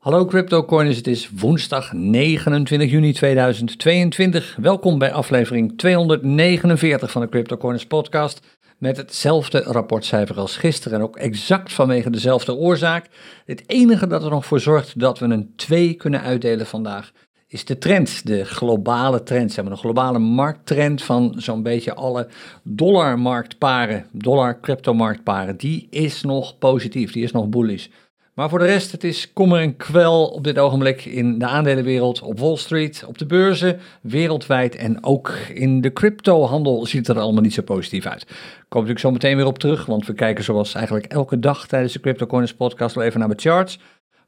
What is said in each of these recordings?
Hallo CryptoCoiners, het is woensdag 29 juni 2022. Welkom bij aflevering 249 van de CryptoCoiners podcast. Met hetzelfde rapportcijfer als gisteren en ook exact vanwege dezelfde oorzaak. Het enige dat er nog voor zorgt dat we een 2 kunnen uitdelen vandaag is de trend, de globale trend, zeg maar, de globale markttrend van zo'n beetje alle dollarmarktparen, dollar-cryptomarktparen, die is nog positief, die is nog bullish. Maar voor de rest, het is kommer en kwel op dit ogenblik in de aandelenwereld, op Wall Street, op de beurzen, wereldwijd en ook in de cryptohandel ziet het er allemaal niet zo positief uit. Ik kom natuurlijk zo meteen weer op terug, want we kijken zoals eigenlijk elke dag tijdens de CryptoCoins podcast wel even naar de charts.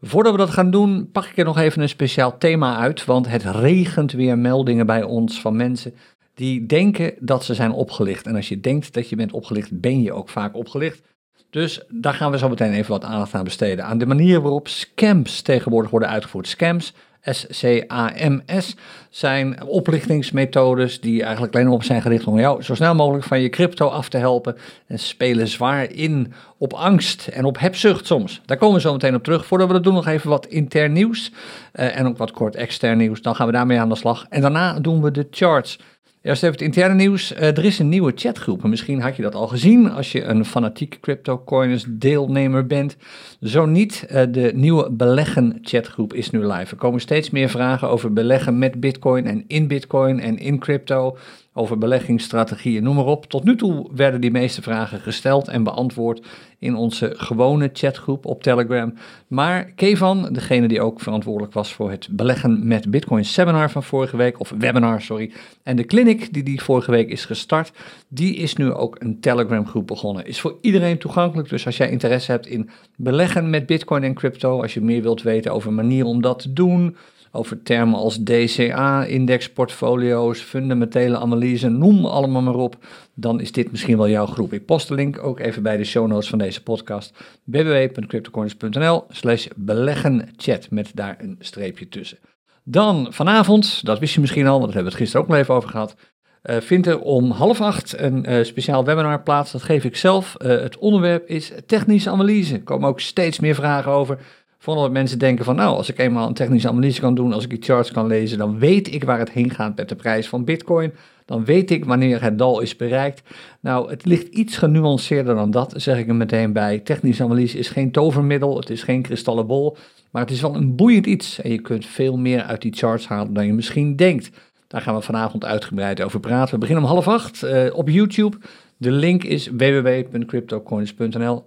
Voordat we dat gaan doen, pak ik er nog even een speciaal thema uit, want het regent weer meldingen bij ons van mensen die denken dat ze zijn opgelicht. En als je denkt dat je bent opgelicht, ben je ook vaak opgelicht. Dus daar gaan we zo meteen even wat aandacht aan besteden. Aan de manier waarop scams tegenwoordig worden uitgevoerd. Scams, S-C-A-M-S, zijn oplichtingsmethodes die eigenlijk alleen op zijn gericht om jou zo snel mogelijk van je crypto af te helpen. En spelen zwaar in op angst en op hebzucht soms. Daar komen we zo meteen op terug. Voordat we dat doen, nog even wat intern nieuws. Uh, en ook wat kort extern nieuws. Dan gaan we daarmee aan de slag. En daarna doen we de charts. Eerst even het interne nieuws. Uh, er is een nieuwe chatgroep. misschien had je dat al gezien als je een fanatiek CryptoCoiners deelnemer bent. Zo niet, uh, de nieuwe beleggen chatgroep is nu live. Er komen steeds meer vragen over beleggen met Bitcoin en in Bitcoin en in crypto over beleggingsstrategieën, noem maar op. Tot nu toe werden die meeste vragen gesteld en beantwoord in onze gewone chatgroep op Telegram. Maar Kevan, degene die ook verantwoordelijk was voor het beleggen met Bitcoin seminar van vorige week, of webinar, sorry, en de clinic die die vorige week is gestart, die is nu ook een Telegram groep begonnen. Is voor iedereen toegankelijk, dus als jij interesse hebt in beleggen met Bitcoin en crypto, als je meer wilt weten over manieren om dat te doen, over termen als DCA, indexportfolio's, fundamentele analyse, noem allemaal maar op, dan is dit misschien wel jouw groep. Ik post de link ook even bij de show notes van deze podcast, www.cryptocoins.nl slash beleggenchat, met daar een streepje tussen. Dan vanavond, dat wist je misschien al, want daar hebben we het gisteren ook nog even over gehad, uh, vindt er om half acht een uh, speciaal webinar plaats. Dat geef ik zelf. Uh, het onderwerp is technische analyse. Er komen ook steeds meer vragen over. Vooral dat mensen denken van, nou, als ik eenmaal een technische analyse kan doen, als ik die charts kan lezen, dan weet ik waar het heen gaat met de prijs van Bitcoin. Dan weet ik wanneer het dal is bereikt. Nou, het ligt iets genuanceerder dan dat, zeg ik er meteen bij. Technische analyse is geen tovermiddel, het is geen kristallenbol, maar het is wel een boeiend iets. En je kunt veel meer uit die charts halen dan je misschien denkt. Daar gaan we vanavond uitgebreid over praten. We beginnen om half acht uh, op YouTube. De link is www.cryptocoins.nl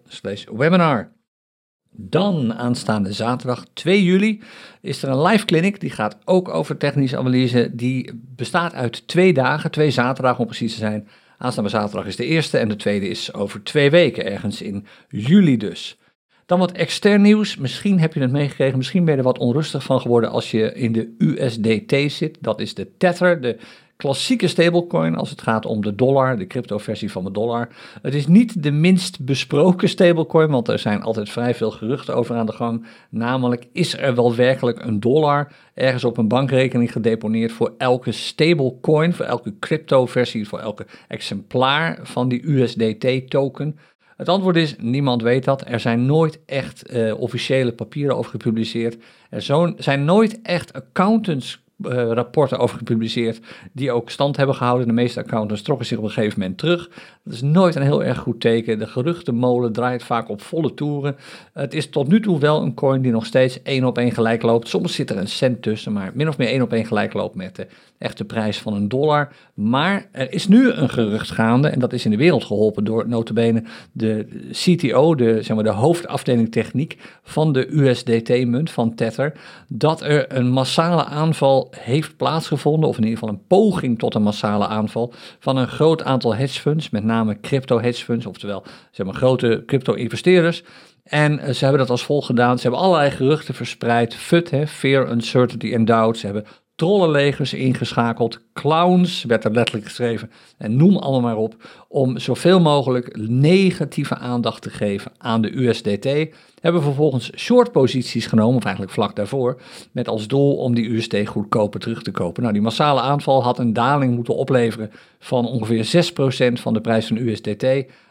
webinar. Dan aanstaande zaterdag 2 juli is er een live clinic. Die gaat ook over technische analyse. Die bestaat uit twee dagen, twee zaterdagen om precies te zijn. Aanstaande zaterdag is de eerste en de tweede is over twee weken, ergens in juli dus. Dan wat extern nieuws. Misschien heb je het meegekregen, misschien ben je er wat onrustig van geworden als je in de USDT zit. Dat is de Tether, de klassieke stablecoin als het gaat om de dollar, de crypto-versie van de dollar. Het is niet de minst besproken stablecoin, want er zijn altijd vrij veel geruchten over aan de gang. Namelijk, is er wel werkelijk een dollar ergens op een bankrekening gedeponeerd voor elke stablecoin, voor elke crypto-versie, voor elke exemplaar van die USDT-token? Het antwoord is: niemand weet dat. Er zijn nooit echt uh, officiële papieren over gepubliceerd. Er zijn nooit echt accountants uh, rapporten over gepubliceerd die ook stand hebben gehouden. De meeste accountants trokken zich op een gegeven moment terug. Dat is nooit een heel erg goed teken. De geruchtenmolen draait vaak op volle toeren. Het is tot nu toe wel een coin die nog steeds één op één gelijk loopt. Soms zit er een cent tussen, maar min of meer één op één gelijk loopt met de echte prijs van een dollar. Maar er is nu een gerucht gaande, en dat is in de wereld geholpen door notabene de CTO, de, zeg maar, de hoofdafdeling techniek van de USDT-munt van Tether, dat er een massale aanval heeft plaatsgevonden, of in ieder geval een poging tot een massale aanval van een groot aantal hedge funds, met name crypto hedge funds, oftewel zeg maar, grote crypto-investeerders. En ze hebben dat als volgt gedaan. Ze hebben allerlei geruchten verspreid. Hè, Fear, Uncertainty and Doubt. Ze hebben trollenlegers ingeschakeld, clowns, werd er letterlijk geschreven, en noem allemaal maar op, om zoveel mogelijk negatieve aandacht te geven aan de USDT. Hebben vervolgens short posities genomen, of eigenlijk vlak daarvoor, met als doel om die USD goedkoper terug te kopen. Nou, die massale aanval had een daling moeten opleveren van ongeveer 6% van de prijs van USDT.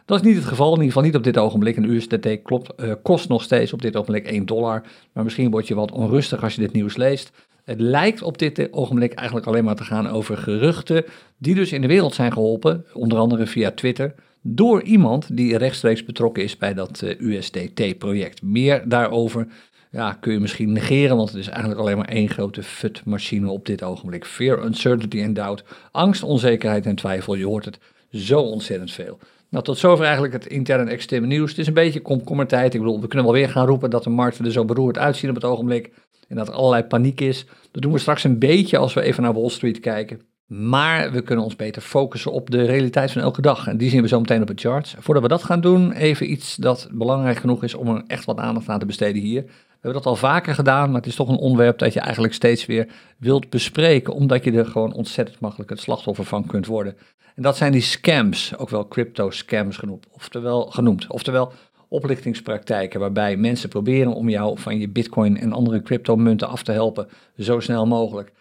Dat is niet het geval, in ieder geval niet op dit ogenblik. Een USDT klopt, uh, kost nog steeds op dit ogenblik 1 dollar, maar misschien word je wat onrustig als je dit nieuws leest. Het lijkt op dit ogenblik eigenlijk alleen maar te gaan over geruchten die dus in de wereld zijn geholpen, onder andere via Twitter, door iemand die rechtstreeks betrokken is bij dat eh, USDT-project. Meer daarover ja, kun je misschien negeren, want het is eigenlijk alleen maar één grote FUT-machine op dit ogenblik. Fear, uncertainty and doubt, angst, onzekerheid en twijfel. Je hoort het zo ontzettend veel. Nou, tot zover eigenlijk het interne en externe nieuws. Het is een beetje komkommertijd. Ik bedoel, we kunnen wel weer gaan roepen dat de markten er zo beroerd uitzien op het ogenblik. En dat er allerlei paniek is. Dat doen we straks een beetje als we even naar Wall Street kijken. Maar we kunnen ons beter focussen op de realiteit van elke dag. En die zien we zo meteen op het charts. Voordat we dat gaan doen, even iets dat belangrijk genoeg is om er echt wat aandacht aan te besteden hier. We hebben dat al vaker gedaan, maar het is toch een onderwerp dat je eigenlijk steeds weer wilt bespreken, omdat je er gewoon ontzettend makkelijk het slachtoffer van kunt worden. En dat zijn die scams, ook wel crypto scams genoemd, oftewel, genoemd. Oftewel oplichtingspraktijken waarbij mensen proberen om jou van je bitcoin en andere cryptomunten af te helpen zo snel mogelijk.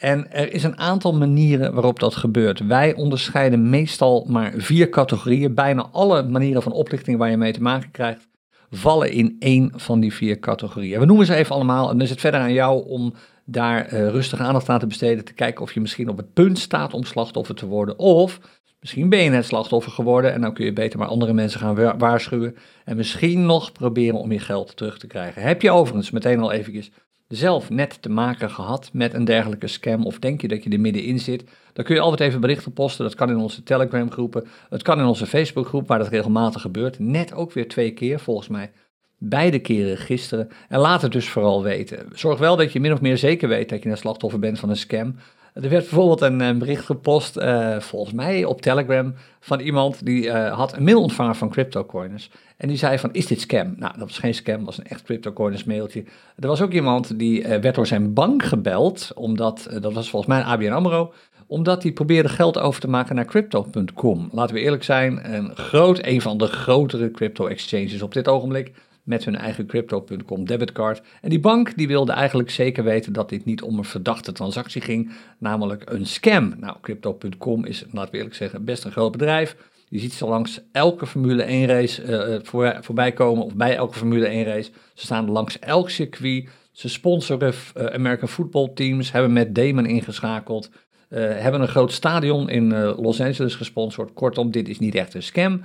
En er is een aantal manieren waarop dat gebeurt. Wij onderscheiden meestal maar vier categorieën. Bijna alle manieren van oplichting waar je mee te maken krijgt, vallen in één van die vier categorieën. We noemen ze even allemaal en dan is het verder aan jou om daar uh, rustig aandacht aan te besteden. Te kijken of je misschien op het punt staat om slachtoffer te worden. Of misschien ben je net slachtoffer geworden en dan kun je beter maar andere mensen gaan waarschuwen. En misschien nog proberen om je geld terug te krijgen. Heb je overigens meteen al eventjes zelf net te maken gehad met een dergelijke scam of denk je dat je er middenin zit, dan kun je altijd even berichten posten. Dat kan in onze Telegram groepen, het kan in onze Facebook groep waar dat regelmatig gebeurt. Net ook weer twee keer volgens mij. Beide keren gisteren. En laat het dus vooral weten. Zorg wel dat je min of meer zeker weet dat je een slachtoffer bent van een scam. Er werd bijvoorbeeld een, bericht gepost, uh, volgens mij op Telegram, van iemand die uh, had een mail ontvangen van CryptoCoiners. En die zei van, is dit scam? Nou, dat was geen scam, dat was een echt CryptoCoiners mailtje. Er was ook iemand die werd door zijn bank gebeld, omdat, dat was volgens mij ABN AMRO, omdat hij probeerde geld over te maken naar crypto.com. Laten we eerlijk zijn, een, groot, een van de grotere crypto-exchanges op dit ogenblik met hun eigen crypto.com debitcard. En die bank die wilde eigenlijk zeker weten dat dit niet om een verdachte transactie ging, namelijk een scam. Nou, crypto.com is, laten we eerlijk zeggen, best een groot bedrijf. Je ziet ze langs elke Formule 1 race uh, voor, voorbij komen, of bij elke Formule 1 race. Ze staan langs elk circuit. Ze sponsoren uh, American football teams, hebben met Damon ingeschakeld. Hebben een groot stadion in Los Angeles gesponsord. Kortom, dit is niet echt een scam.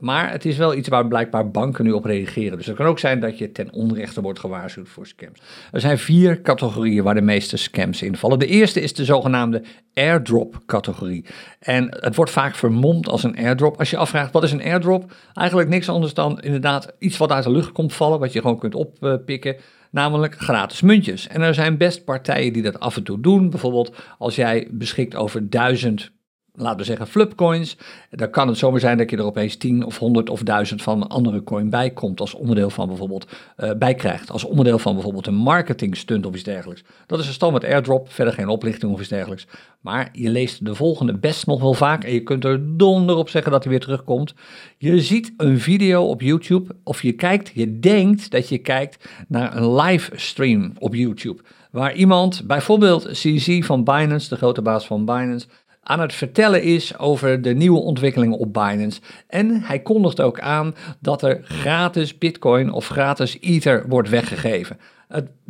Maar het is wel iets waar blijkbaar banken nu op reageren. Dus het kan ook zijn dat je ten onrechte wordt gewaarschuwd voor scams. Er zijn vier categorieën waar de meeste scams in vallen. De eerste is de zogenaamde airdrop-categorie. En het wordt vaak vermomd als een airdrop. Als je afvraagt wat is een airdrop, eigenlijk niks anders dan inderdaad iets wat uit de lucht komt vallen, wat je gewoon kunt oppikken namelijk gratis muntjes. En er zijn best partijen die dat af en toe doen. Bijvoorbeeld als jij beschikt over duizend laten we zeggen, flupcoins. Dan kan het zomaar zijn dat je er opeens 10 of 100 of 1000 van een andere coin bij komt. Als onderdeel van bijvoorbeeld, uh, bij krijgt. Als onderdeel van bijvoorbeeld een marketing stunt of iets dergelijks. Dat is een standaard airdrop, verder geen oplichting of iets dergelijks. Maar je leest de volgende best nog wel vaak. En je kunt er donder op zeggen dat hij weer terugkomt. Je ziet een video op YouTube. Of je kijkt, je denkt dat je kijkt naar een livestream op YouTube. Waar iemand, bijvoorbeeld CZ van Binance, de grote baas van Binance aan het vertellen is over de nieuwe ontwikkelingen op Binance. En hij kondigt ook aan dat er gratis Bitcoin of gratis Ether wordt weggegeven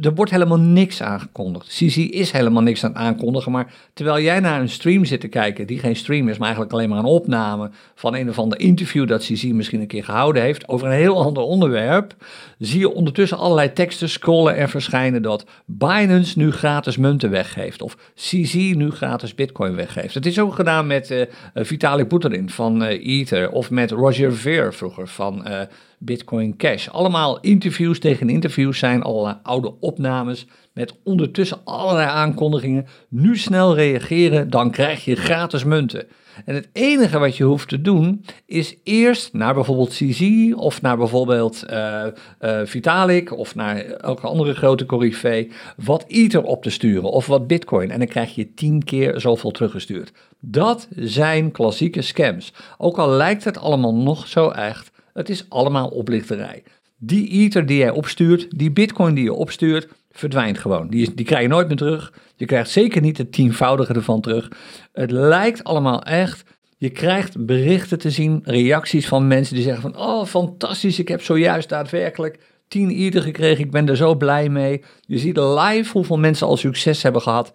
er wordt helemaal niks aangekondigd. CC is helemaal niks aan het aankondigen, maar terwijl jij naar een stream zit te kijken, die geen stream is, maar eigenlijk alleen maar een opname van een of ander interview dat CC misschien een keer gehouden heeft over een heel ander onderwerp, zie je ondertussen allerlei teksten scrollen en verschijnen dat Binance nu gratis munten weggeeft of CC nu gratis bitcoin weggeeft. Het is ook gedaan met uh, Vitalik Buterin van uh, Ether of met Roger Ver vroeger van uh, Bitcoin Cash. Allemaal interviews tegen interviews zijn al oude opnames met ondertussen allerlei aankondigingen. Nu snel reageren, dan krijg je gratis munten. En het enige wat je hoeft te doen is eerst naar bijvoorbeeld CZ of naar bijvoorbeeld uh, Vitalik of naar elke andere grote corrivee wat Ether op te sturen of wat Bitcoin. En dan krijg je tien keer zoveel teruggestuurd. Dat zijn klassieke scams. Ook al lijkt het allemaal nog zo echt, het is allemaal oplichterij. Die Ether die jij opstuurt, die Bitcoin die je opstuurt, verdwijnt gewoon. Die, die krijg je nooit meer terug. Je krijgt zeker niet het tienvoudige ervan terug. Het lijkt allemaal echt. Je krijgt berichten te zien, reacties van mensen die zeggen van... Oh, fantastisch, ik heb zojuist daadwerkelijk 10 Ether gekregen. Ik ben er zo blij mee. Je ziet live hoeveel mensen al succes hebben gehad.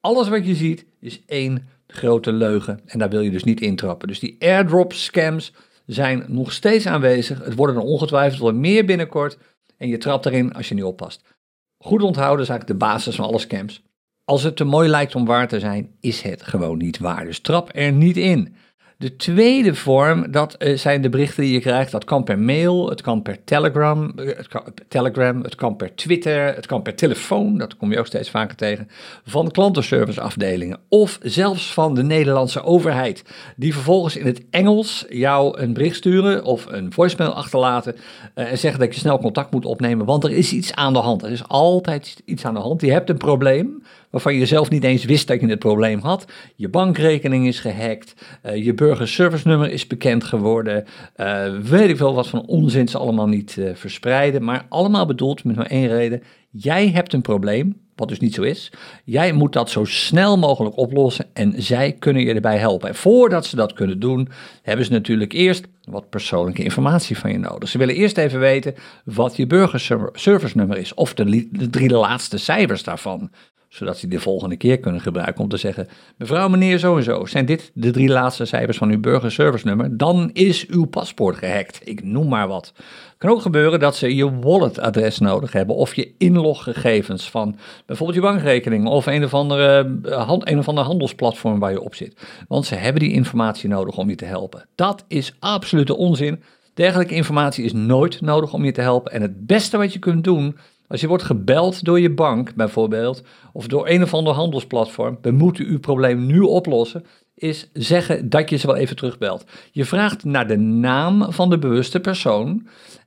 Alles wat je ziet is één grote leugen. En daar wil je dus niet intrappen. Dus die airdrop scams zijn nog steeds aanwezig. Het worden er ongetwijfeld wel meer binnenkort. En je trapt erin als je niet oppast. Goed onthouden is eigenlijk de basis van alle scams. Als het te mooi lijkt om waar te zijn, is het gewoon niet waar. Dus trap er niet in. De tweede vorm, dat uh, zijn de berichten die je krijgt. Dat kan per mail, het kan per Telegram, uh, het kan, Telegram, het kan per Twitter, het kan per telefoon, dat kom je ook steeds vaker tegen, van klantenserviceafdelingen of zelfs van de Nederlandse overheid, die vervolgens in het Engels jou een bericht sturen of een voicemail achterlaten uh, en zeggen dat je snel contact moet opnemen, want er is iets aan de hand. Er is altijd iets aan de hand. Je hebt een probleem, waarvan je zelf niet eens wist dat je het probleem had. Je bankrekening is gehackt, uh, je burgerservice nummer is bekend geworden, uh, weet ik veel wat van onzin ze allemaal niet uh, verspreiden, maar allemaal bedoeld met maar één reden. Jij hebt een probleem, wat dus niet zo is. Jij moet dat zo snel mogelijk oplossen en zij kunnen je erbij helpen. En voordat ze dat kunnen doen, hebben ze natuurlijk eerst wat persoonlijke informatie van je nodig. Ze willen eerst even weten wat je burgerservice nummer is, of de, de drie laatste cijfers daarvan zodat ze de volgende keer kunnen gebruiken om te zeggen: mevrouw, meneer, zo en zo, zijn dit de drie laatste cijfers van uw burgerservice nummer? Dan is uw paspoort gehackt. Ik noem maar wat. Kan ook gebeuren dat ze je walletadres nodig hebben of je inloggegevens van bijvoorbeeld je bankrekening of een of, andere, eh, een of ander handelsplatform waar je op zit. Want ze hebben die informatie nodig om je te helpen. Dat is absolute onzin. Dergelijke informatie is nooit nodig om je te helpen. En het beste wat je kunt doen als je wordt gebeld door je bank bijvoorbeeld, of door een of ander handelsplatform, we moeten uw probleem nu oplossen, is zeggen dat je ze wel even terugbelt. Je vraagt naar de naam van de bewuste persoon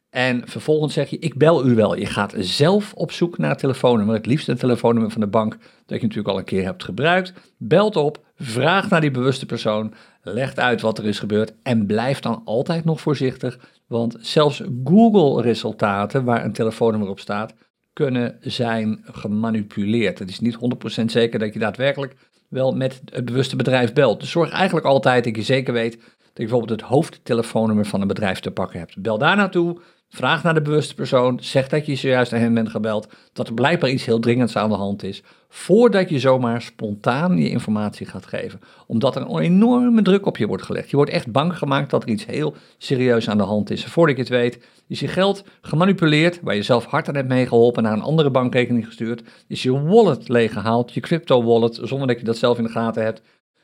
en vervolgens zeg je, ik bel u wel. Je gaat zelf op zoek naar het telefoonnummer, het liefst het telefoonnummer van de bank dat je natuurlijk al een keer hebt gebruikt. Belt op, vraagt naar die bewuste persoon, legt uit wat er is gebeurd en blijf dan altijd nog voorzichtig, want zelfs Google-resultaten waar een telefoonnummer op staat, kunnen zijn gemanipuleerd. Het is niet 100% zeker dat je daadwerkelijk wel met het bewuste bedrijf belt. Dus zorg eigenlijk altijd dat je zeker weet dat je bijvoorbeeld het hoofdtelefoonnummer van een bedrijf te pakken hebt. Bel daar naartoe, vraag naar de bewuste persoon, zeg dat je zojuist naar hen bent gebeld, dat er blijkbaar iets heel dringends aan de hand is, voordat je zomaar spontaan je informatie gaat geven. Omdat er een enorme druk op je wordt gelegd. Je wordt echt bang gemaakt dat er iets heel serieus aan de hand is. Voordat je het weet, is je geld gemanipuleerd, waar je zelf hard aan hebt meegeholpen, naar een andere bankrekening gestuurd, is je wallet leeggehaald, je crypto wallet, zonder dat je dat zelf in de gaten hebt.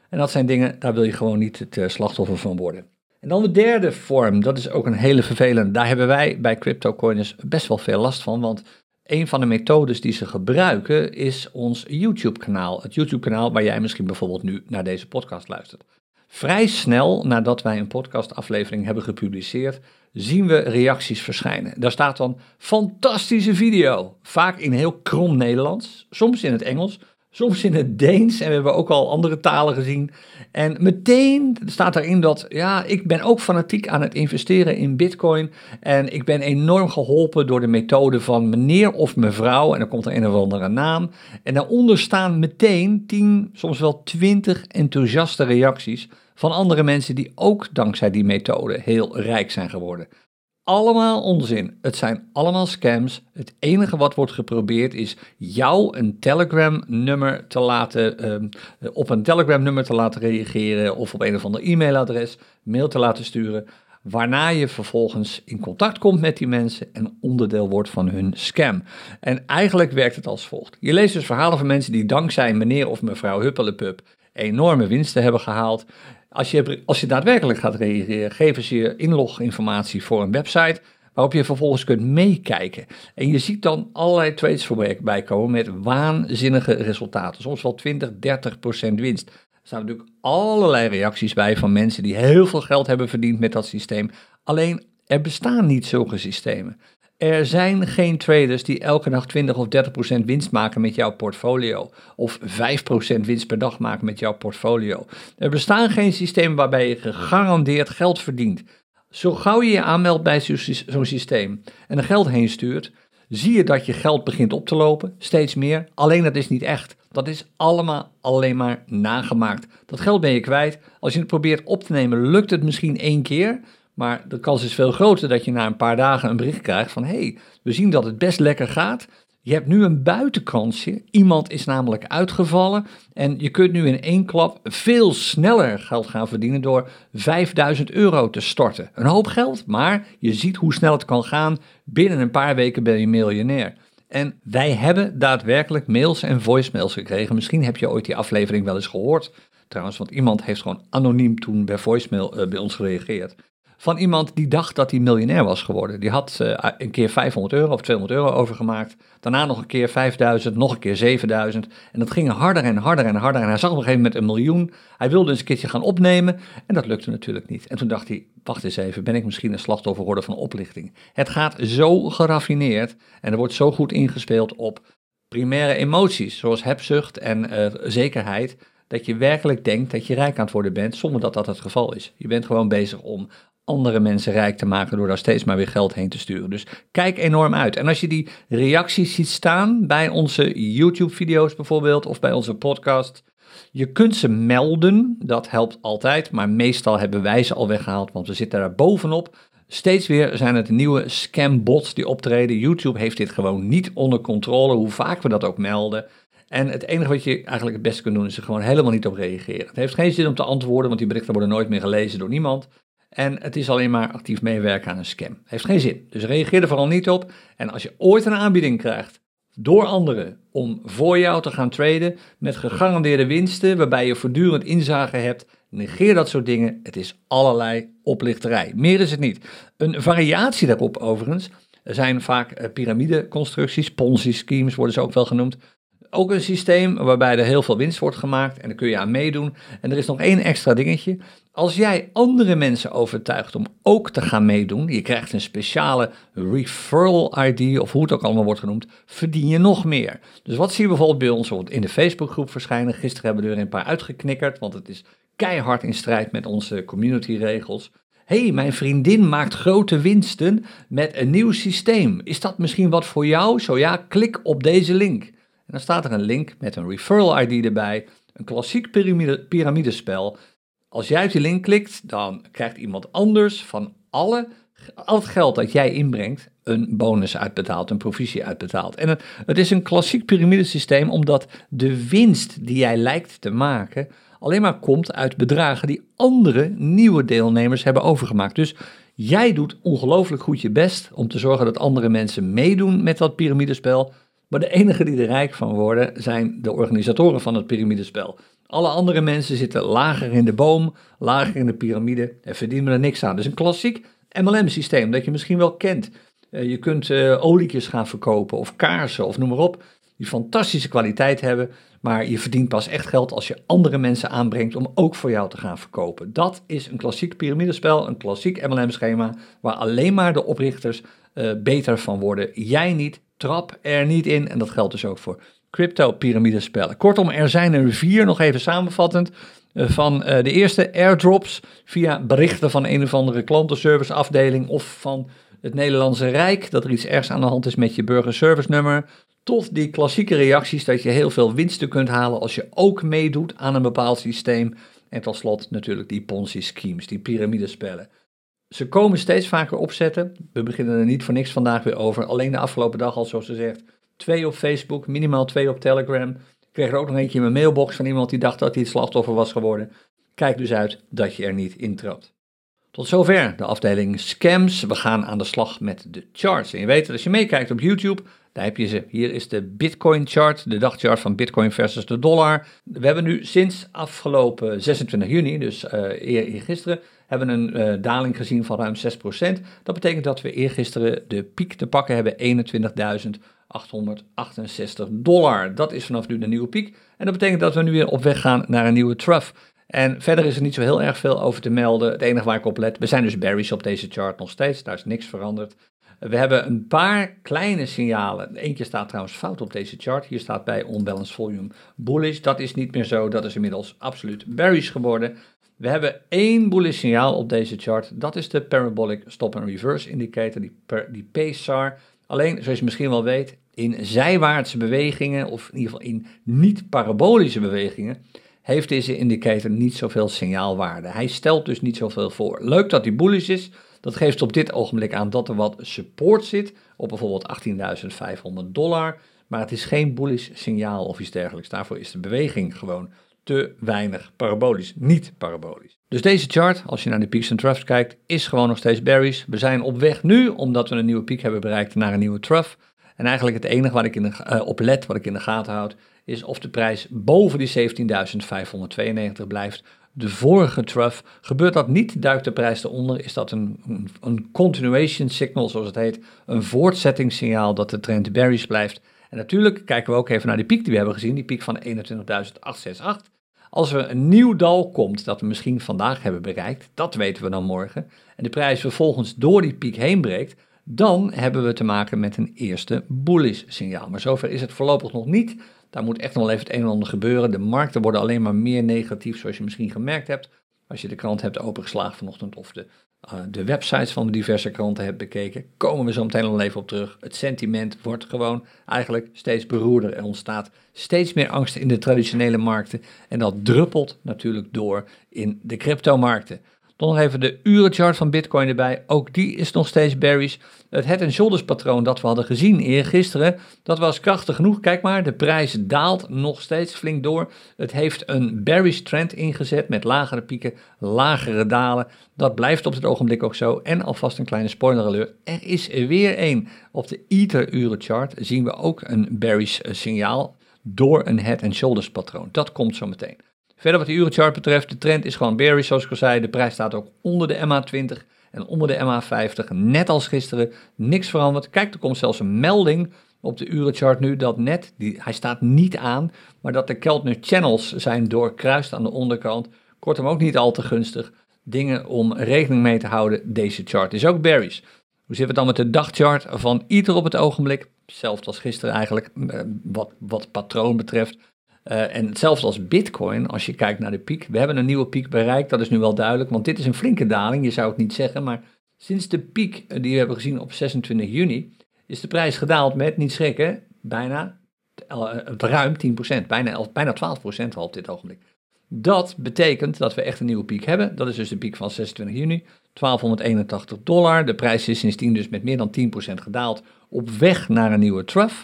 En dat zijn dingen, daar wil je gewoon niet het eh, slachtoffer van worden. En dan de derde vorm, dat is ook een hele vervelende. Daar hebben wij bij CryptoCoiners best wel veel last van, want een van de methodes die ze gebruiken is ons YouTube-kanaal. Het YouTube-kanaal waar jij misschien bijvoorbeeld nu naar deze podcast luistert. Vrij snel nadat wij een podcastaflevering hebben gepubliceerd, zien we reacties verschijnen. Daar staat dan fantastische video, vaak in heel krom Nederlands, soms in het Engels, soms in het Deens en we hebben ook al andere talen gezien. En meteen staat erin dat, ja, ik ben ook fanatiek aan het investeren in bitcoin en ik ben enorm geholpen door de methode van meneer of mevrouw en dan komt er een of andere naam. En daaronder staan meteen 10, soms wel 20 enthousiaste reacties van andere mensen die ook dankzij die methode heel rijk zijn geworden. Allemaal onzin. Het zijn allemaal scams. Het enige wat wordt geprobeerd is jou een Telegram-nummer te laten, uh, op een Telegram-nummer te laten reageren of op een of ander e-mailadres, mail te laten sturen, waarna je vervolgens in contact komt met die mensen en onderdeel wordt van hun scam. En eigenlijk werkt het als volgt. Je leest dus verhalen van mensen die dankzij meneer of mevrouw Huppelepup enorme winsten hebben gehaald. Als je, als je daadwerkelijk gaat reageren, geven ze je inloginformatie voor een website waarop je vervolgens kunt meekijken. En je ziet dan allerlei trades voorbij komen met waanzinnige resultaten, soms wel 20, 30 procent winst. Er staan natuurlijk allerlei reacties bij van mensen die heel veel geld hebben verdiend met dat systeem. Alleen er bestaan niet zulke systemen. Er zijn geen traders die elke dag 20 of 30 procent winst maken met jouw portfolio. Of 5 procent winst per dag maken met jouw portfolio. Er bestaan geen systemen waarbij je gegarandeerd geld verdient. Zo gauw je je aanmeldt bij zo'n systeem en er geld heen stuurt, zie je dat je geld begint op te lopen, steeds meer. Alleen dat is niet echt. Dat is allemaal alleen maar nagemaakt. Dat geld ben je kwijt. Als je het probeert op te nemen, lukt het misschien één keer. Maar de kans is veel groter dat je na een paar dagen een bericht krijgt van: hé, hey, we zien dat het best lekker gaat. Je hebt nu een buitenkansje. Iemand is namelijk uitgevallen. En je kunt nu in één klap veel sneller geld gaan verdienen door 5000 euro te storten. Een hoop geld, maar je ziet hoe snel het kan gaan. Binnen een paar weken ben je miljonair. En wij hebben daadwerkelijk mails en voicemails gekregen. Misschien heb je ooit die aflevering wel eens gehoord. Trouwens, want iemand heeft gewoon anoniem toen bij voicemail uh, bij ons gereageerd van iemand die dacht dat hij miljonair was geworden. Die had uh, een keer 500 euro of 200 euro overgemaakt. Daarna nog een keer 5000, nog een keer 7000. En dat ging harder en harder en harder. En hij zag op een gegeven moment een miljoen. Hij wilde eens een keertje gaan opnemen. En dat lukte natuurlijk niet. En toen dacht hij, wacht eens even, ben ik misschien een slachtoffer geworden van oplichting? Het gaat zo geraffineerd en er wordt zo goed ingespeeld op primaire emoties, zoals hebzucht en uh, zekerheid dat je werkelijk denkt dat je rijk aan het worden bent, zonder dat dat het geval is. Je bent gewoon bezig om andere mensen rijk te maken door daar steeds maar weer geld heen te sturen. Dus kijk enorm uit. En als je die reacties ziet staan bij onze YouTube-video's bijvoorbeeld of bij onze podcast, je kunt ze melden, dat helpt altijd, maar meestal hebben wij ze al weggehaald, want we zitten daar bovenop. Steeds weer zijn het nieuwe scambots die optreden. YouTube heeft dit gewoon niet onder controle, hoe vaak we dat ook melden. En het enige wat je eigenlijk het beste kunt doen, is er gewoon helemaal niet op reageren. Het heeft geen zin om te antwoorden, want die berichten worden nooit meer gelezen door niemand. En het is alleen maar actief meewerken aan een scam. Heeft geen zin. Dus reageer er vooral niet op. En als je ooit een aanbieding krijgt door anderen om voor jou te gaan traden met gegarandeerde winsten, waarbij je voortdurend inzage hebt, negeer dat soort dingen. Het is allerlei oplichterij. Meer is het niet. Een variatie daarop overigens zijn vaak eh, piramideconstructies, ponzi-schemes worden ze ook wel genoemd, ook een systeem waarbij er heel veel winst wordt gemaakt en daar kun je aan meedoen. En er is nog één extra dingetje. Als jij andere mensen overtuigt om ook te gaan meedoen, je krijgt een speciale referral ID of hoe het ook allemaal wordt genoemd, verdien je nog meer. Dus wat zie je bijvoorbeeld bij ons in de Facebookgroep verschijnen? Gisteren hebben we er een paar uitgeknikkerd, want het is keihard in strijd met onze communityregels. hey, mijn vriendin maakt grote winsten met een nieuw systeem. Is dat misschien wat voor jou? Zo ja, klik op deze link. En dan staat er een link met een referral ID erbij, een klassiek piramide, piramidespel. Als jij op die link klikt, dan krijgt iemand anders van alle, al het geld dat jij inbrengt een bonus uitbetaald, een provisie uitbetaald. En het, is een klassiek piramidesysteem omdat de winst die jij lijkt te maken alleen maar komt uit bedragen die andere nieuwe deelnemers hebben overgemaakt. Dus jij doet ongelooflijk goed je best om te zorgen dat andere mensen meedoen met dat piramidespel. Maar de enigen die er rijk van worden zijn de organisatoren van het piramidespel. Alle andere mensen zitten lager in de boom, lager in de piramide en verdienen er niks aan. Dus een klassiek MLM-systeem dat je misschien wel kent. Eh, je kunt uh, olietjes gaan verkopen of kaarsen of noem maar op. Die fantastische kwaliteit hebben, maar je verdient pas echt geld als je andere mensen aanbrengt om ook voor jou te gaan verkopen. Dat is een klassiek piramidespel, een klassiek MLM-schema waar alleen maar de oprichters uh, beter van worden. Jij niet, trap er niet in. En dat geldt dus ook voor crypto-pyramidespellen. Kortom, er zijn er vier, nog even samenvattend. Eh, van uh, de eerste airdrops via berichten van een of andere klantenserviceafdeling of van het Nederlandse Rijk, dat er iets ergs aan de hand is met je burgerservice nummer, tot die klassieke reacties dat je heel veel winsten kunt halen als je ook meedoet aan een bepaald systeem. En tot slot natuurlijk die Ponzi-schemes, die piramidespellen. Ze komen steeds vaker opzetten. We beginnen er niet voor niks vandaag weer over. Alleen de afgelopen dag al, zoals ze zegt, twee op Facebook, minimaal twee op Telegram. Ik kreeg er ook nog eentje in mijn mailbox van iemand die dacht dat hij het slachtoffer was geworden. Kijk dus uit dat je er niet intrapt. Tot zover de afdeling scams. We gaan aan de slag met de charts. En je weet dat als je meekijkt op YouTube, daar heb je ze. Hier is de Bitcoin chart, de dagchart van Bitcoin versus de dollar. We hebben nu sinds afgelopen 26 juni, dus uh, gisteren, hebben een uh, daling gezien van ruim 6%. Dat betekent dat we eergisteren de piek te pakken hebben, 21.868 dollar. Dat is vanaf nu de nieuwe piek. En dat betekent dat we nu weer op weg gaan naar een nieuwe trough. En verder is er niet zo heel erg veel over te melden. Het enige waar ik op let, we zijn dus bearish op deze chart nog steeds. Daar is niks veranderd. We hebben een paar kleine signalen. Eentje staat trouwens fout op deze chart. Hier staat bij unbalanced volume bullish. Dat is niet meer zo. Dat is inmiddels absoluut bearish geworden. We hebben één bullish signaal op deze chart. Dat is de Parabolic Stop and Reverse Indicator, die, per, die PSAR. Alleen, zoals je misschien wel weet, in zijwaartse bewegingen, of in ieder geval in niet-parabolische bewegingen, heeft deze indicator niet zoveel signaalwaarde. Hij stelt dus niet zoveel voor. Leuk dat hij bullish is. Dat geeft op dit ogenblik aan dat er wat support zit op bijvoorbeeld 18.500 dollar. Maar het is geen bullish signaal of iets dergelijks. Daarvoor is de beweging gewoon te weinig parabolisch, niet parabolisch. Dus deze chart, als je naar de peaks en troughs kijkt, is gewoon nog steeds bearish. We zijn op weg nu, omdat we een nieuwe piek hebben bereikt, naar een nieuwe trough. En eigenlijk het enige wat ik in de, uh, op let, wat ik in de gaten houd, is of de prijs boven die 17.592 blijft. De vorige trough, gebeurt dat niet, duikt de prijs eronder, is dat een, een, een continuation signal, zoals het heet, een voortzettingssignaal dat de trend bearish blijft. En natuurlijk kijken we ook even naar die piek die we hebben gezien, die piek van 21.868. Als er een nieuw dal komt dat we misschien vandaag hebben bereikt, dat weten we dan morgen, en de prijs vervolgens door die piek heen breekt, dan hebben we te maken met een eerste bullish signaal. Maar zover is het voorlopig nog niet. Daar moet echt nog even het een en ander gebeuren. De markten worden alleen maar meer negatief, zoals je misschien gemerkt hebt. Als je de krant hebt opengeslagen vanochtend of de, uh, de websites van de diverse kranten hebt bekeken, komen we zo meteen nog even op terug. Het sentiment wordt gewoon eigenlijk steeds beroerder. Er ontstaat steeds meer angst in de traditionele markten en dat druppelt natuurlijk door in de cryptomarkten. Dan nog even de urenchart van Bitcoin erbij. Ook die is nog steeds bearish. Het head and shoulders patroon dat we hadden gezien eergisteren, dat was krachtig genoeg. Kijk maar, de prijs daalt nog steeds flink door. Het heeft een bearish trend ingezet met lagere pieken, lagere dalen. Dat blijft op het ogenblik ook zo. En alvast een kleine spoiler alert. Er is er weer één. Op de Ether urenchart zien we ook een bearish eh, signaal door een head and shoulders patroon. Dat komt zo meteen. Verder wat de urenchart betreft, de trend is gewoon bearish zoals ik al zei. De prijs staat ook onder de MA20 en onder de MA50. Net als gisteren, niks veranderd. Kijk, er komt zelfs een melding op de urenchart nu dat net, die, hij staat niet aan, maar dat de Keltner channels zijn doorkruist aan de onderkant. Kortom ook niet al te gunstig. Dingen om rekening mee te houden. Deze chart is ook bearish. Hoe zit het dan met de dagchart van Ether op het ogenblik? Hetzelfde als gisteren eigenlijk, eh, wat, wat patroon betreft. Uh, en hetzelfde als Bitcoin, als je kijkt naar de piek. We hebben een nieuwe piek bereikt, dat is nu wel duidelijk, want dit is een flinke daling, je zou het niet zeggen. Maar sinds de piek die we hebben gezien op 26 juni, is de prijs gedaald met, niet schrikken, bijna uh, ruim 10%, bijna, 11, bijna 12% al op dit ogenblik. Dat betekent dat we echt een nieuwe piek hebben. Dat is dus de piek van 26 juni, 1281 dollar. De prijs is sindsdien dus met meer dan 10% gedaald op weg naar een nieuwe trough.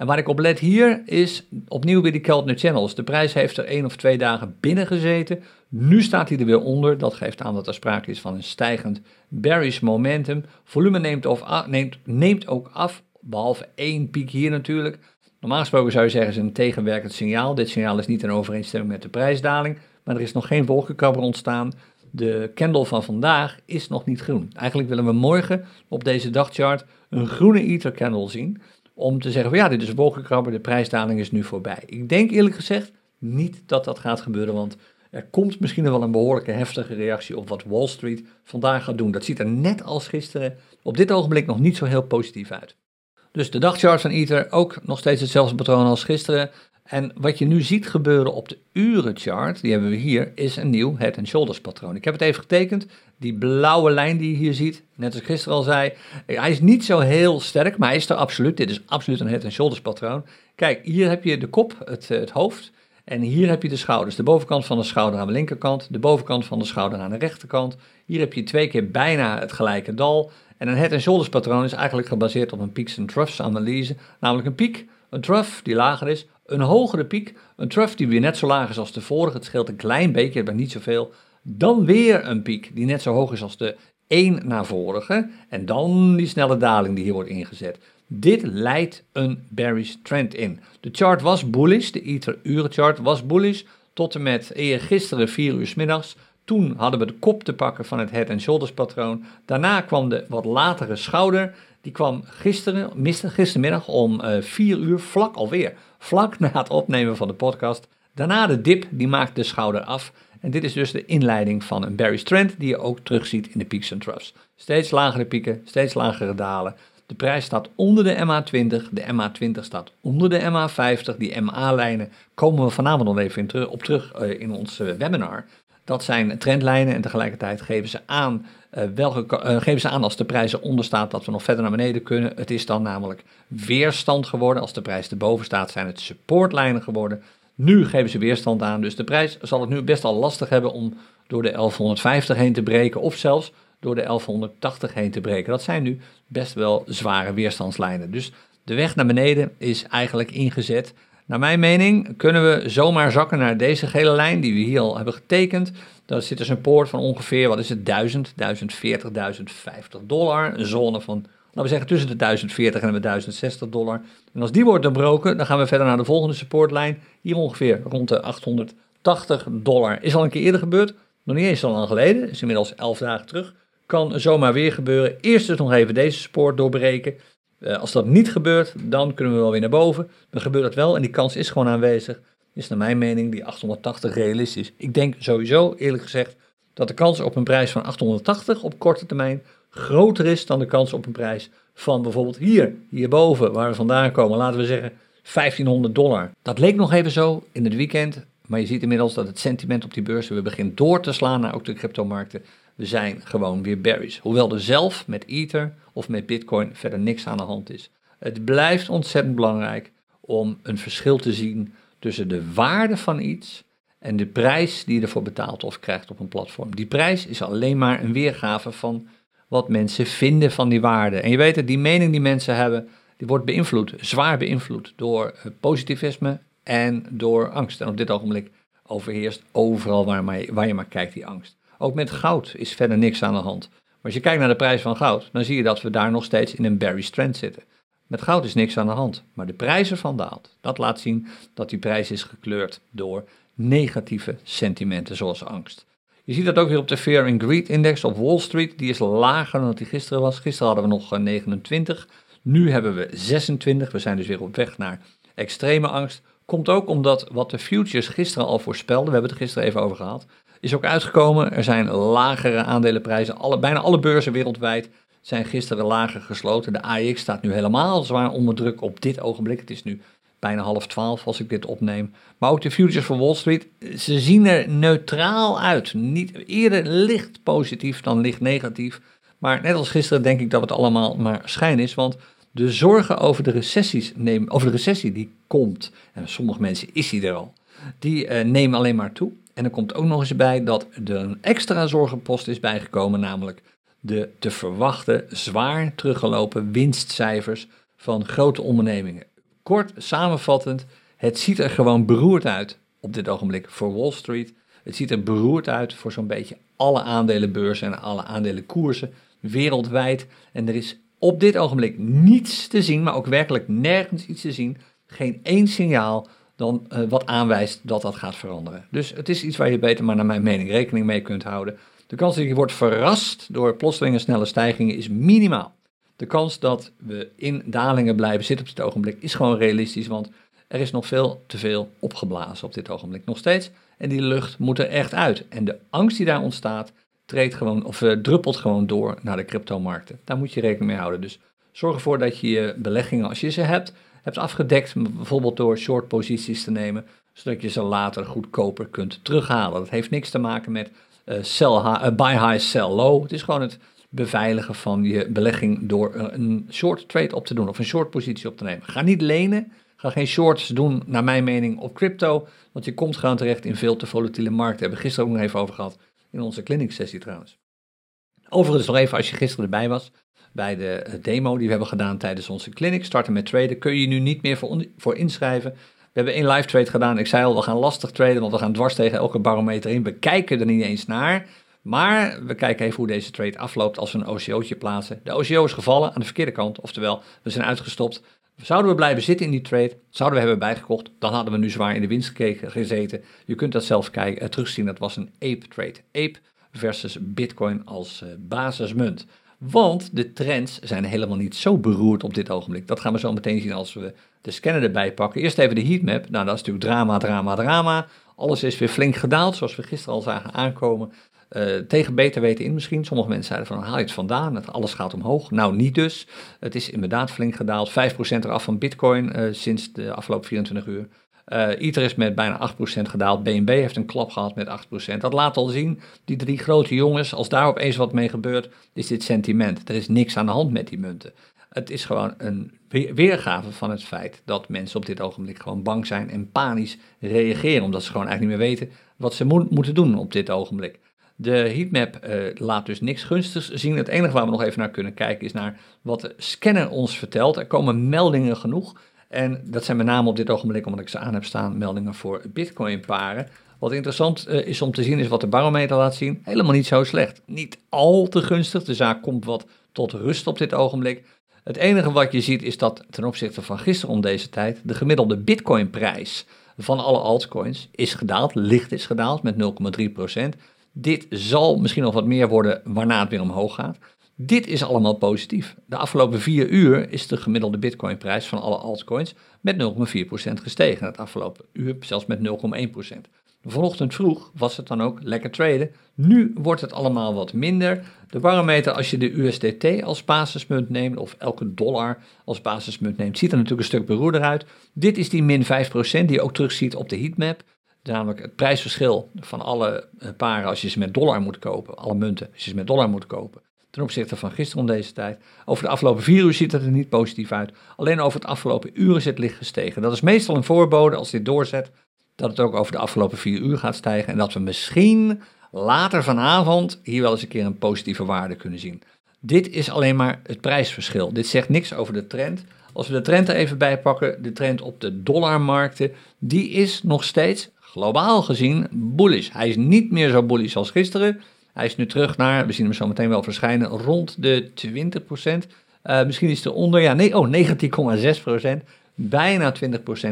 En waar ik op let hier is opnieuw weer die Keltner Channels. De prijs heeft er één of twee dagen binnen gezeten. Nu staat hij er weer onder. Dat geeft aan dat er sprake is van een stijgend bearish momentum. Volume neemt, neemt, neemt ook af, behalve één piek hier natuurlijk. Normaal gesproken zou je zeggen is een tegenwerkend signaal. Dit signaal is niet in overeenstemming met de prijsdaling, maar er is nog geen wolkenkrabber ontstaan. De candle van vandaag is nog niet groen. Eigenlijk willen we morgen op deze dagchart een groene ether candle zien om te zeggen van ja, dit is wolkenkrabber, de prijsdaling is nu voorbij. Ik denk eerlijk gezegd niet dat dat gaat gebeuren, want er komt misschien wel een behoorlijke heftige reactie op wat Wall Street vandaag gaat doen. Dat ziet er net als gisteren op dit ogenblik nog niet zo heel positief uit. Dus de dagchart van Ether ook nog steeds hetzelfde patroon als gisteren. En wat je nu ziet gebeuren op de urenchart, die hebben we hier, is een nieuw head and shoulders patroon. Ik heb het even getekend. Die blauwe lijn die je hier ziet, net als ik gisteren al zei, hij is niet zo heel sterk, maar hij is er absoluut. Dit is absoluut een head and shoulders patroon. Kijk, hier heb je de kop, het, het hoofd. En hier heb je de schouders. De bovenkant van de schouder aan de linkerkant, de bovenkant van de schouder aan de rechterkant. Hier heb je twee keer bijna het gelijke dal. En een head and shoulders patroon is eigenlijk gebaseerd op een peaks and troughs analyse. Namelijk een piek, een trough die lager is, een hogere piek, een trough die weer net zo laag is als de vorige, het scheelt een klein beetje, maar niet zoveel. Dan weer een piek die net zo hoog is als de 1 na vorige. En dan die snelle daling die hier wordt ingezet. Dit leidt een bearish trend in. De chart was bullish, de Ether urenchart was bullish tot en met eergisteren 4 uur s middags. Toen hadden we de kop te pakken van het head and shoulders patroon. Daarna kwam de wat latere schouder. Die kwam gisteren, gistermiddag om uh, eh, 4 uur, vlak alweer. Vlak na het opnemen van de podcast. Daarna de dip, die maakt de schouder af. En dit is dus de inleiding van een Barry's Trend die je ook terugziet in de peaks en troughs. Steeds lagere pieken, steeds lagere dalen. De prijs staat onder de MA20, de MA20 staat onder de MA50. Die MA-lijnen komen we vanavond nog even in op terug uh, in ons webinar. Dat zijn trendlijnen en tegelijkertijd geven ze aan, uh, welke, geven ze aan als de prijs eronder staat dat we nog verder naar beneden kunnen. Het is dan namelijk weerstand geworden. Als de prijs erboven staat zijn het supportlijnen geworden. Nu geven ze weerstand aan, dus de prijs zal het nu best al lastig hebben om door de 1150 heen te breken of zelfs door de 1180 heen te breken. Dat zijn nu best wel zware weerstandslijnen. Dus de weg naar beneden is eigenlijk ingezet. Naar mijn mening kunnen we zomaar zakken naar deze gele lijn die we hier al hebben getekend. Daar zit dus een poort van ongeveer, wat is het, 1000, 1040, 1050 dollar. Een zone van, laten we zeggen, tussen de 1040 en de 1060 dollar. En als die wordt doorbroken, dan gaan we verder naar de volgende supportlijn. Hier ongeveer rond de 880 dollar. Is al een keer eerder gebeurd. Nog niet eens zo lang geleden. Is inmiddels 11 dagen terug. Kan zomaar weer gebeuren. Eerst dus nog even deze support doorbreken. Uh, als dat niet gebeurt, dan kunnen we wel weer naar boven. Dan gebeurt dat wel en die kans is gewoon aanwezig. Is naar mijn mening die 880 realistisch. Ik denk sowieso, eerlijk gezegd, dat de kans op een prijs van 880 op korte termijn groter is dan de kans op een prijs van bijvoorbeeld hier, hierboven, waar we vandaan komen, laten we zeggen 1500 dollar. Dat leek nog even zo in het weekend, maar je ziet inmiddels dat het sentiment op die beurzen weer begint door te slaan naar ook de cryptomarkten. We zijn gewoon weer berries. Hoewel er zelf met Ether of met Bitcoin verder niks aan de hand is. Het blijft ontzettend belangrijk om een verschil te zien tussen de waarde van iets en de prijs die je ervoor betaalt of krijgt op een platform. Die prijs is alleen maar een weergave van wat mensen vinden van die waarde. En je weet het, die mening die mensen hebben, die wordt beïnvloed, zwaar beïnvloed door eh, positivisme en door angst. En op dit ogenblik overheerst overal waar, waar je maar kijkt die angst. Ook met goud is verder niks aan de hand. Maar als je kijkt naar de prijs van goud, dan zie je dat we daar nog steeds in een bearish trend zitten. Met goud is niks aan de hand, maar de prijs ervan daalt. Dat laat zien dat die prijs is gekleurd door negatieve sentimenten zoals angst. Je ziet dat ook weer op de Fear and Greed Index op Wall Street. Die is lager dan die gisteren was. Gisteren hadden we nog 29. Eh, nu hebben we 26. We zijn dus weer op weg naar extreme angst. Komt ook omdat wat de futures gisteren al voorspelden, we hebben het er gisteren even over gehad, is ook uitgekomen. Er zijn lagere aandelenprijzen. Alle, bijna alle beurzen wereldwijd zijn gisteren lager gesloten. De AX staat nu helemaal zwaar onder druk op dit ogenblik. Het is nu bijna half twaalf als ik dit opneem. Maar ook de futures van Wall Street, ze zien er neutraal uit. Niet eerder licht positief dan licht negatief. Maar net als gisteren denk ik dat het allemaal maar schijn is. Want de zorgen over de, recessies nemen, over de recessie die komt, en sommige mensen is die er al, die uh, nemen alleen maar toe. En er komt ook nog eens bij dat er een extra zorgenpost is bijgekomen, namelijk de te verwachten zwaar teruggelopen winstcijfers van grote ondernemingen. Kort samenvattend, het ziet er gewoon beroerd uit op dit ogenblik voor Wall Street. Het ziet er beroerd uit voor zo'n beetje alle aandelenbeurzen en alle aandelenkoersen wereldwijd. En er is op dit ogenblik niets te zien, maar ook werkelijk nergens iets te zien. Geen één signaal dan uh, wat aanwijst dat dat gaat veranderen. Dus het is iets waar je beter maar naar mijn mening rekening mee kunt houden. De kans dat je wordt verrast door plotselinge snelle stijgingen is minimaal. De kans dat we in dalingen blijven zitten op dit ogenblik is gewoon realistisch, want er is nog veel te veel opgeblazen op dit ogenblik nog steeds. En die lucht moet er echt uit. En de angst die daar ontstaat, treedt gewoon, of uh, druppelt gewoon door naar de cryptomarkten. Daar moet je rekening mee houden. Dus zorg ervoor dat je je beleggingen, als je ze hebt, hebt afgedekt, bijvoorbeeld door short posities te nemen, zodat je ze later goedkoper kunt terughalen. Dat heeft niks te maken met sell high, uh, buy high, sell low. Het is gewoon het beveiligen van je belegging door een short trade op te doen of een short positie op te nemen. Ga niet lenen, ga geen shorts doen, naar mijn mening, op crypto, want je komt gewoon terecht in veel te volatiele markten. Daar hebben we gisteren ook nog even over gehad, in onze clinic sessie trouwens. Overigens nog even, als je gisteren erbij was, bij de eh, demo die we hebben gedaan tijdens onze clinic, starten met traden, kun je nu niet meer voor inschrijven. We hebben één live trade gedaan. Ik zei al, we gaan lastig traden, want we gaan dwars tegen elke barometer in. We kijken er niet eens naar. Maar we kijken even hoe deze trade afloopt als we een OCO'tje plaatsen. De OCO is gevallen aan de verkeerde kant, oftewel we zijn uitgestopt. Zouden we blijven zitten in die trade, zouden we hebben bijgekocht, dan hadden we nu zwaar in de winst gezeten. Je kunt dat zelf kijken, eh, terugzien, dat was een ape trade. Ape versus bitcoin als uh, basismunt. Want de trends zijn helemaal niet zo beroerd op dit ogenblik. Dat gaan we zo meteen zien als we de scanner erbij pakken. Eerst even de heatmap. Nou, dat is natuurlijk drama, drama, drama. Alles is weer flink gedaald, zoals we gisteren al zagen aankomen. Uh, tegen beter weten in misschien. Sommige mensen zeiden van haal je het vandaan, het, alles gaat omhoog. Nou, niet dus. Het is inderdaad flink gedaald. 5% eraf van bitcoin uh, sinds de afgelopen 24 uur. Uh, Ether is met bijna 8% gedaald. BNB heeft een klap gehad met 8%. Dat laat al zien, die drie grote jongens, als daar opeens wat mee gebeurt, is dit sentiment. Er is niks aan de hand met die munten. Het is gewoon een weergave van het feit dat mensen op dit ogenblik gewoon bang zijn en panisch reageren, omdat ze gewoon eigenlijk niet meer weten wat ze mo moeten doen op dit ogenblik. De heatmap uh, laat dus niks gunstigs zien. Het enige waar we nog even naar kunnen kijken is naar wat de scanner ons vertelt. Er komen meldingen genoeg. En dat zijn met name op dit ogenblik, omdat ik ze aan heb staan, meldingen voor Bitcoin-paren. Wat interessant uh, is om te zien, is wat de barometer laat zien. Helemaal niet zo slecht. Niet al te gunstig. De zaak komt wat tot rust op dit ogenblik. Het enige wat je ziet is dat ten opzichte van gisteren om deze tijd de gemiddelde Bitcoin-prijs van alle altcoins is gedaald, licht is gedaald met 0,3%. Dit zal misschien nog wat meer worden waarna het weer omhoog gaat. Dit is allemaal positief. De afgelopen vier uur is de gemiddelde Bitcoin-prijs van alle altcoins met 0,4% gestegen. Het afgelopen uur zelfs met 0,1%. Vanochtend vroeg was het dan ook lekker traden. Nu wordt het allemaal wat minder. De barometer, als je de USDT als basismunt neemt, of elke dollar als basismunt neemt, ziet er natuurlijk een stuk beroerder uit. Dit is die min 5% die je ook terugziet op de heatmap. Namelijk het prijsverschil van alle eh, paren als je ze met dollar moet kopen, alle munten, als je ze met dollar moet kopen, ten opzichte van gisteren om deze tijd. Over de afgelopen vier uur ziet het er niet positief uit. Alleen over het afgelopen uur is het licht gestegen. Dat is meestal een voorbode als dit doorzet, dat het ook over de afgelopen vier uur gaat stijgen en dat we misschien later vanavond hier wel eens een keer een positieve waarde kunnen zien. Dit is alleen maar het prijsverschil. Dit zegt niks over de trend. Als we de trend er even bij pakken, de trend op de dollarmarkten, die is nog steeds globaal gezien bullish. Hij is niet meer zo bullish als gisteren. Hij is nu terug naar, we zien hem zo meteen wel verschijnen, rond de 20%. Uh, eh, misschien is het eronder, ja, nee, oh, 19,6%. Bijna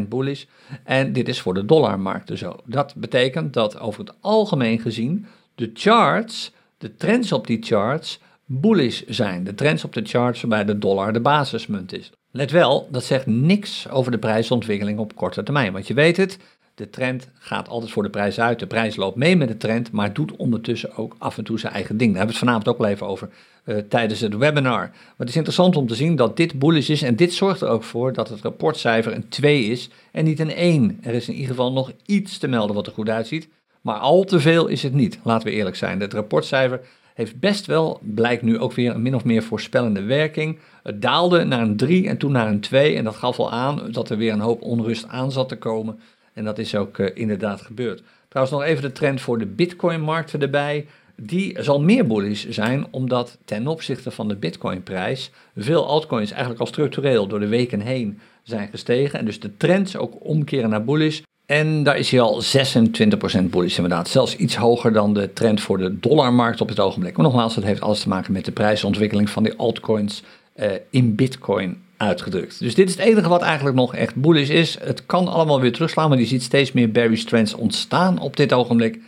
20% bullish. En dit is voor de dollarmarkt zo. Dat betekent dat over het algemeen gezien de charts, de trends op die charts, bullish zijn. De trends op de charts waarbij de dollar de basismunt is. Let wel, dat zegt niks over de prijsontwikkeling op korte termijn. Want je weet het, de trend gaat altijd voor de prijs uit. De prijs loopt mee met de trend, maar doet ondertussen ook af en toe zijn eigen ding. Daar hebben we het vanavond ook al even over uh, tijdens het webinar. Maar het is interessant om te zien dat dit bullish is en dit zorgt er ook voor dat het rapportcijfer een 2 is en niet een 1. Er is in ieder geval nog iets te melden wat er goed uitziet, maar al te veel is het niet. Laten we eerlijk zijn. Het rapportcijfer heeft best wel, blijkt nu ook weer een min of meer voorspellende werking. Het daalde naar een 3 en toen naar een 2 en dat gaf al aan dat er weer een hoop onrust aan zat te komen. En dat is ook uh, inderdaad gebeurd. Trouwens, nog even de trend voor de Bitcoin-markten erbij. Die zal meer bullish zijn, omdat ten opzichte van de Bitcoin-prijs veel altcoins eigenlijk al structureel door de weken heen zijn gestegen. En dus de trends ook omkeren naar bullish. En daar is hij al 26% bullish inderdaad. Zelfs iets hoger dan de trend voor de dollarmarkt op het ogenblik. Maar nogmaals, dat heeft alles te maken met de prijsontwikkeling van die altcoins uh, in Bitcoin uitgedrukt. Dus dit is het enige wat eigenlijk nog echt bullish is. Het kan allemaal weer terugslaan, maar je ziet steeds meer bearish trends ontstaan op dit ogenblik.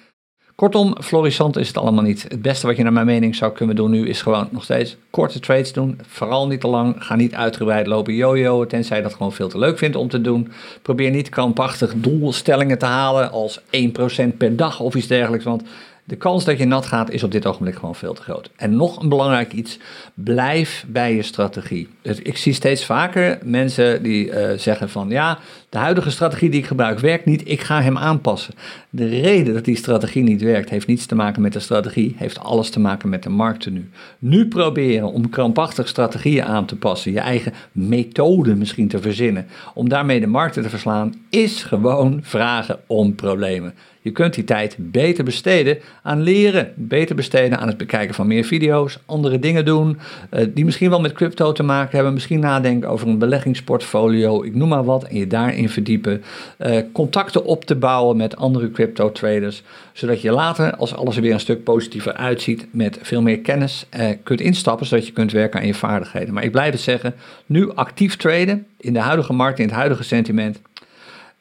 Kortom, florissant is het allemaal niet. Het beste wat je naar mijn mening zou kunnen doen nu is gewoon nog steeds korte trades doen. Vooral niet te lang. Ga niet uitgebreid lopen jojo, tenzij je dat gewoon veel te leuk vindt om te doen. Probeer niet krampachtig doelstellingen te halen als 1% per dag of iets dergelijks, want de kans dat je nat gaat is op dit ogenblik gewoon veel te groot. En nog een belangrijk iets, blijf bij je strategie. Dus ik zie steeds vaker mensen die uh, zeggen van ja, de huidige strategie die ik gebruik werkt niet, ik ga hem aanpassen. De reden dat die strategie niet werkt heeft niets te maken met de strategie, heeft alles te maken met de markten nu. Nu proberen om krampachtig strategieën aan te passen, je eigen methode misschien te verzinnen, om daarmee de markten te verslaan, is gewoon vragen om problemen. Je kunt die tijd beter besteden aan leren, beter besteden aan het bekijken van meer video's, andere dingen doen, uh, die misschien wel met crypto te maken hebben, misschien nadenken over een beleggingsportfolio, ik noem maar wat, en je daarin verdiepen, uh, contacten op te bouwen met andere crypto traders, zodat je later, als alles er weer een stuk positiever uitziet, met veel meer kennis uh, kunt instappen, zodat je kunt werken aan je vaardigheden. Maar ik blijf het zeggen, nu actief traden in de huidige markt, in het huidige sentiment,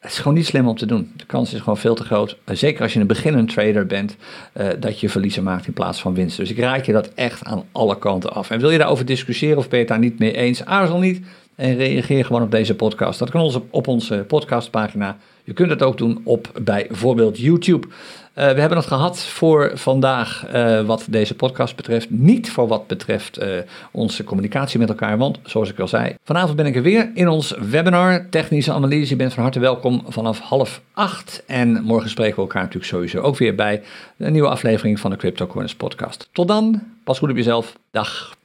het is gewoon niet slim om te doen. De kans is gewoon veel te groot. Eh, zeker als je een beginnend trader bent, uh, dat je verliezen maakt in plaats van winst. Dus ik raad je dat echt aan alle kanten af. En wil je daarover discussiëren of ben je het daar niet mee eens? Aarzel niet en reageer gewoon op deze podcast. Dat kan ons op onze podcastpagina. Je kunt het ook doen op bijvoorbeeld YouTube. Uh, we hebben het gehad voor vandaag uh, wat deze podcast betreft. Niet voor wat betreft uh, onze communicatie met elkaar. Want zoals ik al zei, vanavond ben ik er weer in ons webinar Technische Analyse. Je bent van harte welkom vanaf half acht. En morgen spreken we elkaar natuurlijk sowieso ook weer bij een nieuwe aflevering van de Crypto podcast. Tot dan, pas goed op jezelf. Dag.